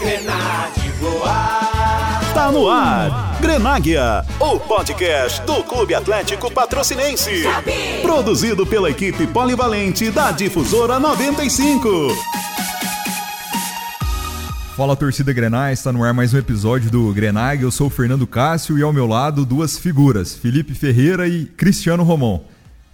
Grenade voar. Tá no ar. Grenáguia, o podcast do Clube Atlético Patrocinense. Produzido pela equipe polivalente da Difusora 95. Fala torcida Grenais, está no ar mais um episódio do Grenag. Eu sou o Fernando Cássio e ao meu lado duas figuras, Felipe Ferreira e Cristiano Romão.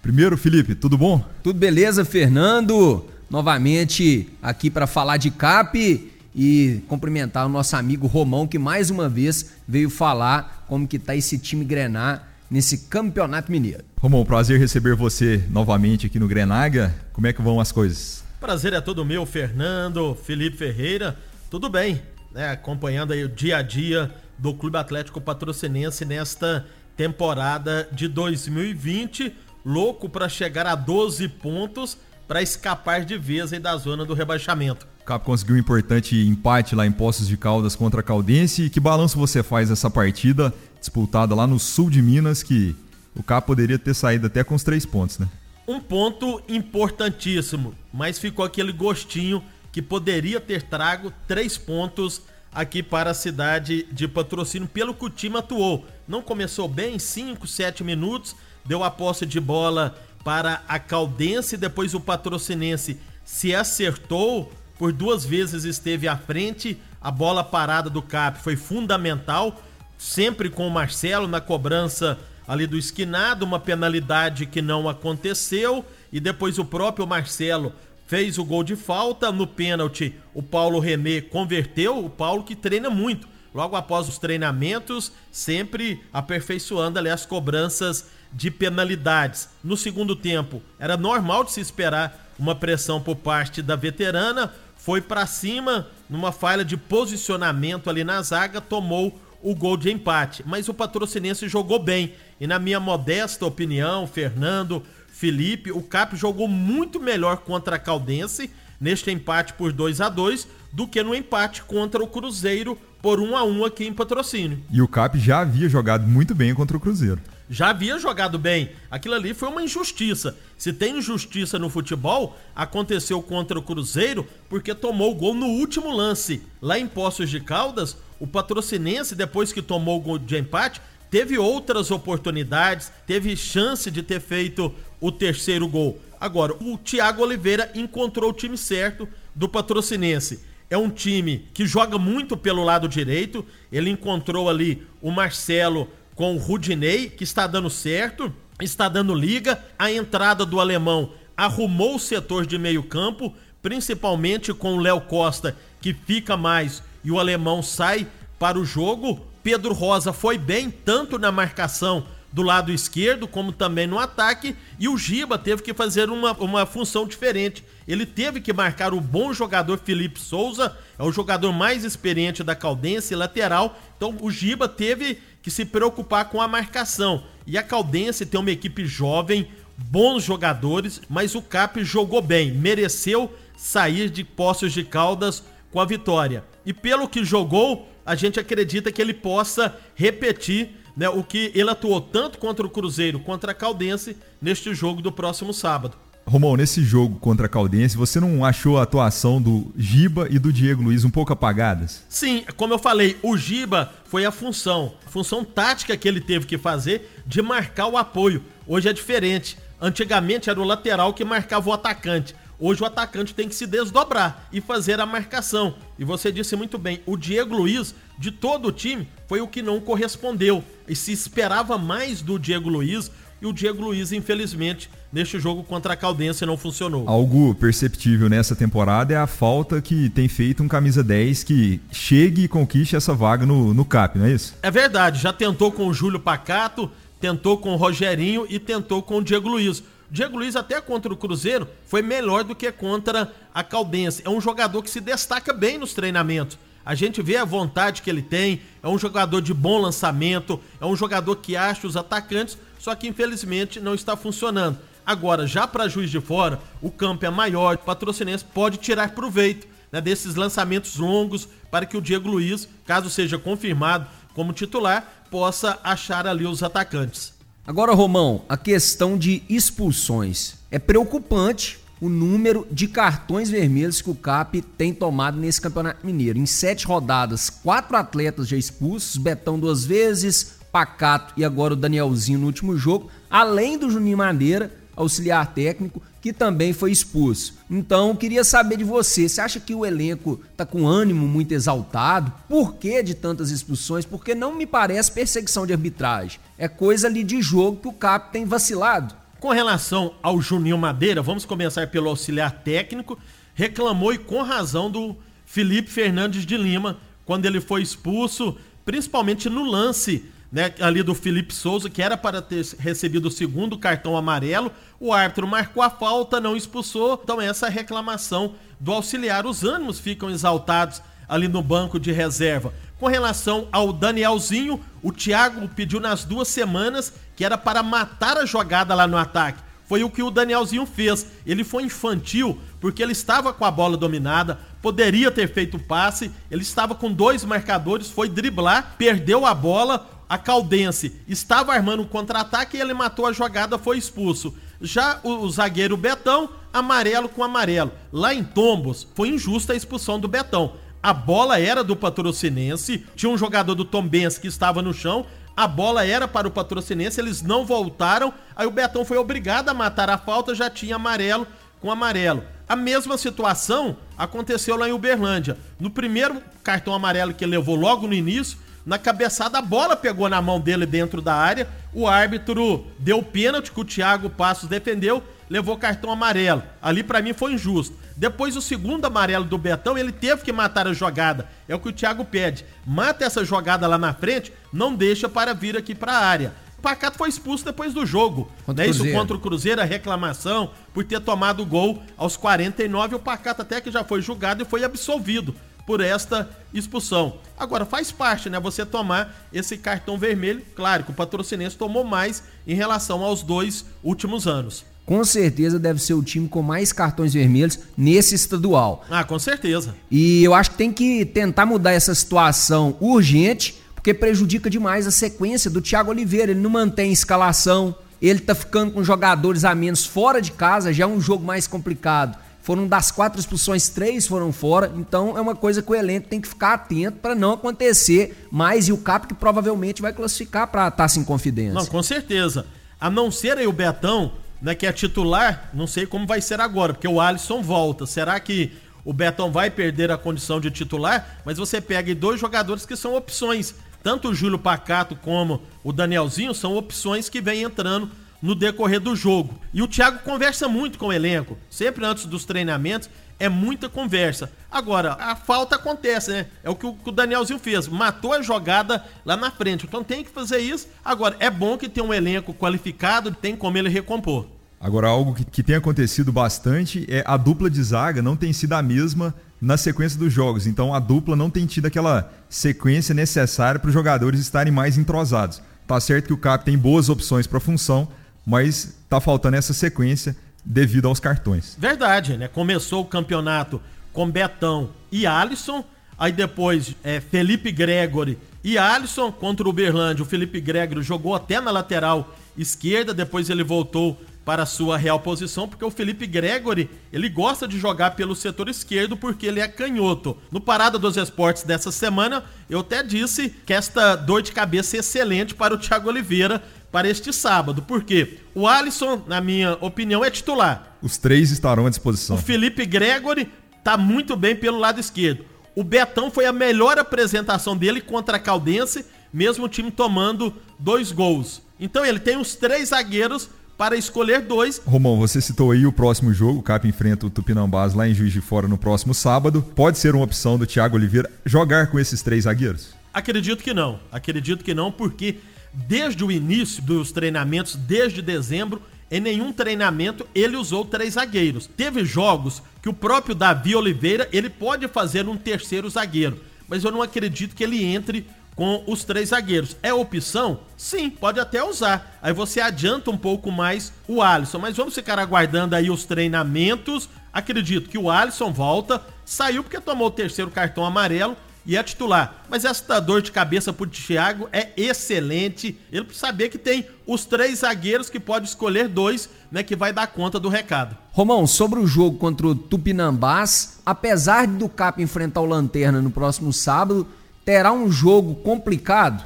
Primeiro, Felipe, tudo bom? Tudo beleza, Fernando? Novamente aqui para falar de CAP e cumprimentar o nosso amigo Romão que mais uma vez veio falar como que tá esse time Grenar nesse Campeonato Mineiro. Romão, prazer receber você novamente aqui no Grenaga. Como é que vão as coisas? Prazer é todo meu, Fernando, Felipe Ferreira. Tudo bem, né? Acompanhando aí o dia a dia do Clube Atlético Patrocinense nesta temporada de 2020, louco para chegar a 12 pontos para escapar de vez aí da zona do rebaixamento. Cap conseguiu um importante empate lá em Poços de Caldas contra a Caldense. Que balanço você faz dessa partida disputada lá no sul de Minas que o Cap poderia ter saído até com os três pontos, né? Um ponto importantíssimo, mas ficou aquele gostinho que poderia ter trago três pontos aqui para a cidade de patrocínio, pelo que o time atuou. Não começou bem, 5, 7 minutos, deu a posse de bola para a Caldense, depois o patrocinense se acertou, por duas vezes esteve à frente, a bola parada do CAP foi fundamental, sempre com o Marcelo na cobrança ali do esquinado, uma penalidade que não aconteceu, e depois o próprio Marcelo fez o gol de falta. No pênalti, o Paulo René converteu. O Paulo que treina muito. Logo após os treinamentos, sempre aperfeiçoando ali as cobranças de penalidades. No segundo tempo, era normal de se esperar uma pressão por parte da veterana. Foi para cima, numa falha de posicionamento ali na zaga, tomou o gol de empate. Mas o patrocinense jogou bem. E na minha modesta opinião, Fernando, Felipe, o Cap jogou muito melhor contra a Caldense neste empate por 2 a 2 do que no empate contra o Cruzeiro por 1 a 1 aqui em patrocínio. E o Cap já havia jogado muito bem contra o Cruzeiro. Já havia jogado bem. Aquilo ali foi uma injustiça. Se tem injustiça no futebol, aconteceu contra o Cruzeiro porque tomou o gol no último lance. Lá em Poços de Caldas, o patrocinense, depois que tomou o gol de empate, teve outras oportunidades, teve chance de ter feito o terceiro gol. Agora, o Thiago Oliveira encontrou o time certo do Patrocinense. É um time que joga muito pelo lado direito. Ele encontrou ali o Marcelo com o Rudinei, que está dando certo, está dando liga. A entrada do alemão arrumou o setor de meio-campo, principalmente com o Léo Costa, que fica mais e o alemão sai para o jogo. Pedro Rosa foi bem tanto na marcação do lado esquerdo, como também no ataque, e o Giba teve que fazer uma, uma função diferente. Ele teve que marcar o bom jogador Felipe Souza, é o jogador mais experiente da Caldense, lateral. Então o Giba teve que se preocupar com a marcação. E a Caldense tem uma equipe jovem, bons jogadores, mas o Cap jogou bem, mereceu sair de Poços de Caldas com a vitória. E pelo que jogou, a gente acredita que ele possa repetir né, o que ele atuou tanto contra o Cruzeiro contra a Caldense neste jogo do próximo sábado. Romão, nesse jogo contra a Caldense, você não achou a atuação do Giba e do Diego Luiz um pouco apagadas? Sim, como eu falei, o Giba foi a função, a função tática que ele teve que fazer de marcar o apoio. Hoje é diferente. Antigamente era o lateral que marcava o atacante. Hoje o atacante tem que se desdobrar e fazer a marcação. E você disse muito bem, o Diego Luiz, de todo o time, foi o que não correspondeu. E se esperava mais do Diego Luiz, e o Diego Luiz, infelizmente, neste jogo contra a Caldense não funcionou. Algo perceptível nessa temporada é a falta que tem feito um camisa 10 que chegue e conquiste essa vaga no, no CAP, não é isso? É verdade, já tentou com o Júlio Pacato, tentou com o Rogerinho e tentou com o Diego Luiz. Diego Luiz, até contra o Cruzeiro, foi melhor do que contra a Caldense. É um jogador que se destaca bem nos treinamentos. A gente vê a vontade que ele tem, é um jogador de bom lançamento, é um jogador que acha os atacantes, só que infelizmente não está funcionando. Agora, já para Juiz de Fora, o campo é maior, o patrocinense pode tirar proveito né, desses lançamentos longos para que o Diego Luiz, caso seja confirmado como titular, possa achar ali os atacantes. Agora, Romão, a questão de expulsões é preocupante o número de cartões vermelhos que o CAP tem tomado nesse Campeonato Mineiro. Em sete rodadas, quatro atletas já expulsos, Betão duas vezes, Pacato e agora o Danielzinho no último jogo, além do Juninho Madeira, auxiliar técnico, que também foi expulso. Então, queria saber de você, você acha que o elenco tá com ânimo muito exaltado? Por que de tantas expulsões? Porque não me parece perseguição de arbitragem. É coisa ali de jogo que o CAP tem vacilado. Com relação ao Juninho Madeira, vamos começar pelo auxiliar técnico. Reclamou e com razão do Felipe Fernandes de Lima quando ele foi expulso, principalmente no lance né, ali do Felipe Souza, que era para ter recebido o segundo cartão amarelo. O árbitro marcou a falta, não expulsou. Então, essa reclamação do auxiliar. Os ânimos ficam exaltados ali no banco de reserva. Com relação ao Danielzinho, o Thiago pediu nas duas semanas que era para matar a jogada lá no ataque. Foi o que o Danielzinho fez. Ele foi infantil porque ele estava com a bola dominada, poderia ter feito o passe, ele estava com dois marcadores, foi driblar, perdeu a bola, a Caldense estava armando um contra-ataque e ele matou a jogada, foi expulso. Já o, o, zagueiro Betão, amarelo com amarelo. Lá em Tombos, foi injusta a expulsão do Betão. A bola era do patrocinense, tinha um jogador do Tombense que estava no chão, a bola era para o patrocinense, eles não voltaram, aí o Betão foi obrigado a matar a falta, já tinha amarelo com amarelo. A mesma situação aconteceu lá em Uberlândia. No primeiro cartão amarelo que ele levou logo no início, na cabeçada, a bola pegou na mão dele dentro da área. O árbitro deu pênalti que o Thiago Passos defendeu, levou cartão amarelo. Ali para mim foi injusto. Depois o segundo amarelo do Betão, ele teve que matar a jogada. É o que o Thiago pede. Mata essa jogada lá na frente, não deixa para vir aqui para a área. O Pacato foi expulso depois do jogo. Contra né? Isso contra o Cruzeiro, a reclamação por ter tomado o gol aos 49. O Pacato até que já foi julgado e foi absolvido por esta expulsão. Agora, faz parte, né? Você tomar esse cartão vermelho. Claro que o patrocinense tomou mais em relação aos dois últimos anos. Com certeza deve ser o time com mais cartões vermelhos nesse estadual. Ah, com certeza. E eu acho que tem que tentar mudar essa situação urgente, porque prejudica demais a sequência do Thiago Oliveira. Ele não mantém escalação, ele tá ficando com jogadores a menos fora de casa, já é um jogo mais complicado. Foram das quatro expulsões, três foram fora. Então é uma coisa que o elenco tem que ficar atento para não acontecer mais. E o Cap que provavelmente vai classificar para Taça em Confidência. Não, com certeza. A não ser aí o Betão, né, que é titular, não sei como vai ser agora, porque o Alisson volta. Será que o Betão vai perder a condição de titular? Mas você pega dois jogadores que são opções. Tanto o Júlio Pacato como o Danielzinho são opções que vêm entrando no decorrer do jogo. E o Thiago conversa muito com o elenco, sempre antes dos treinamentos, é muita conversa. Agora, a falta acontece, né? É o que o Danielzinho fez, matou a jogada lá na frente. Então tem que fazer isso. Agora, é bom que tenha um elenco qualificado, tem como ele recompor. Agora, algo que, que tem acontecido bastante é a dupla de zaga não tem sido a mesma na sequência dos jogos. Então a dupla não tem tido aquela sequência necessária para os jogadores estarem mais entrosados. Tá certo que o Cap tem boas opções para a função, mas tá faltando essa sequência devido aos cartões. Verdade, né? Começou o campeonato com Betão e Alisson, aí depois é, Felipe Gregory e Alisson contra o Uberlândia. O Felipe Gregory jogou até na lateral esquerda, depois ele voltou para a sua real posição, porque o Felipe Gregory, ele gosta de jogar pelo setor esquerdo porque ele é canhoto. No Parada dos Esportes dessa semana, eu até disse que esta dor de cabeça é excelente para o Thiago Oliveira, para este sábado. Porque o Alisson, na minha opinião, é titular. Os três estarão à disposição. O Felipe Gregory tá muito bem pelo lado esquerdo. O Betão foi a melhor apresentação dele contra a Caldense, mesmo o time tomando dois gols. Então ele tem os três zagueiros para escolher dois. Romão, você citou aí o próximo jogo, o Cap enfrenta o Tupinambás lá em Juiz de Fora no próximo sábado. Pode ser uma opção do Thiago Oliveira jogar com esses três zagueiros? Acredito que não. Acredito que não, porque desde o início dos treinamentos, desde dezembro, em nenhum treinamento ele usou três zagueiros. Teve jogos que o próprio Davi Oliveira ele pode fazer um terceiro zagueiro, mas eu não acredito que ele entre com os três zagueiros. É opção? Sim, pode até usar. Aí você adianta um pouco mais o Alisson, mas vamos ficar aguardando aí os treinamentos. Acredito que o Alisson volta, saiu porque tomou o terceiro cartão amarelo e é titular. Mas essa dor de cabeça pro Thiago é excelente. Ele precisa saber que tem os três zagueiros que pode escolher dois né, que vai dar conta do recado. Romão, sobre o jogo contra o Tupinambás, apesar do CAP enfrentar o Lanterna no próximo sábado, terá um jogo complicado?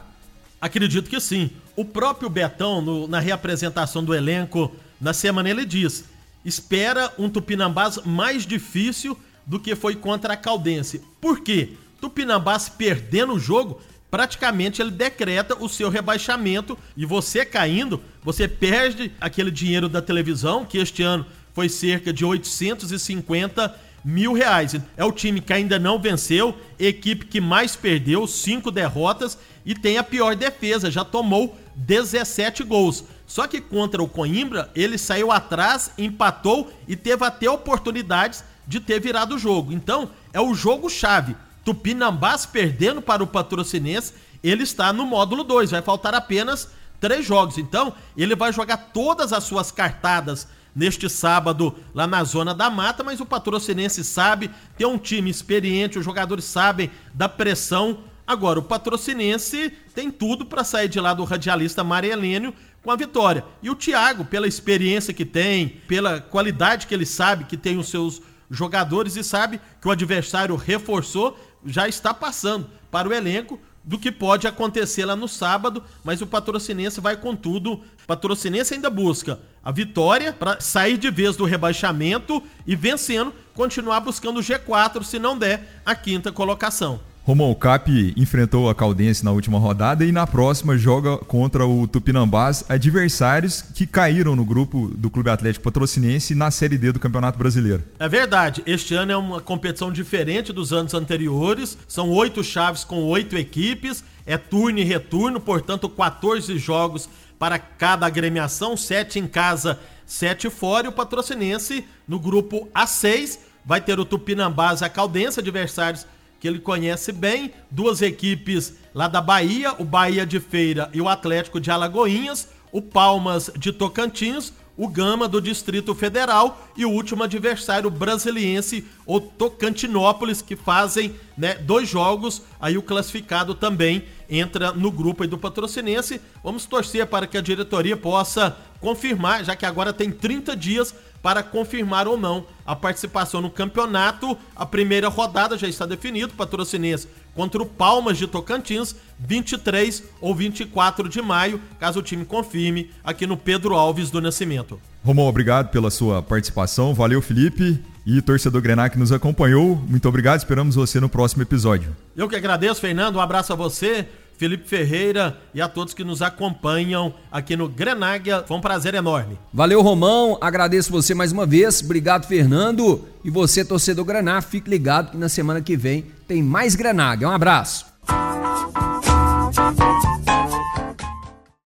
Acredito que sim. O próprio Betão, no, na reapresentação do elenco na semana, ele diz: espera um Tupinambás mais difícil do que foi contra a Caldense. Por quê? Tupinambás perdendo o jogo, praticamente ele decreta o seu rebaixamento e você caindo, você perde aquele dinheiro da televisão, que este ano foi cerca de 850 mil reais. É o time que ainda não venceu, equipe que mais perdeu, cinco derrotas e tem a pior defesa, já tomou 17 gols. Só que contra o Coimbra, ele saiu atrás, empatou e teve até oportunidades de ter virado o jogo. Então, é o jogo-chave. Tupinambás perdendo para o Patrocinense, ele está no módulo 2. Vai faltar apenas três jogos. Então, ele vai jogar todas as suas cartadas neste sábado lá na Zona da Mata, mas o Patrocinense sabe, tem um time experiente, os jogadores sabem da pressão. Agora, o Patrocinense tem tudo para sair de lá do radialista Marielênio com a vitória. E o Thiago, pela experiência que tem, pela qualidade que ele sabe que tem os seus jogadores e sabe que o adversário reforçou, já está passando para o elenco do que pode acontecer lá no sábado, mas o Patrocinense vai com tudo. O Patrocinense ainda busca a vitória para sair de vez do rebaixamento e vencendo, continuar buscando o G4, se não der a quinta colocação. Romão, o Cap enfrentou a Caldense na última rodada e na próxima joga contra o Tupinambás, adversários que caíram no grupo do Clube Atlético Patrocinense na Série D do Campeonato Brasileiro. É verdade, este ano é uma competição diferente dos anos anteriores, são oito chaves com oito equipes, é turno e retorno, portanto 14 jogos para cada agremiação, sete em casa, sete fora, e o Patrocinense no grupo A6 vai ter o Tupinambás a Caldense, adversários que ele conhece bem, duas equipes lá da Bahia, o Bahia de Feira e o Atlético de Alagoinhas, o Palmas de Tocantins, o Gama do Distrito Federal e o último adversário brasiliense, o Tocantinópolis, que fazem né, dois jogos. Aí o classificado também entra no grupo do patrocinense. Vamos torcer para que a diretoria possa confirmar, já que agora tem 30 dias para confirmar ou não a participação no campeonato. A primeira rodada já está definido, patrocinense contra o Palmas de Tocantins, 23 ou 24 de maio, caso o time confirme aqui no Pedro Alves do Nascimento. Romão, obrigado pela sua participação. Valeu, Felipe. E torcedor Grenar que nos acompanhou, muito obrigado. Esperamos você no próximo episódio. Eu que agradeço, Fernando. Um abraço a você. Felipe Ferreira e a todos que nos acompanham aqui no Grenáguia. Foi um prazer enorme. Valeu, Romão. Agradeço você mais uma vez. Obrigado, Fernando. E você, torcedor Grenar, fique ligado que na semana que vem tem mais Grenáguia. Um abraço.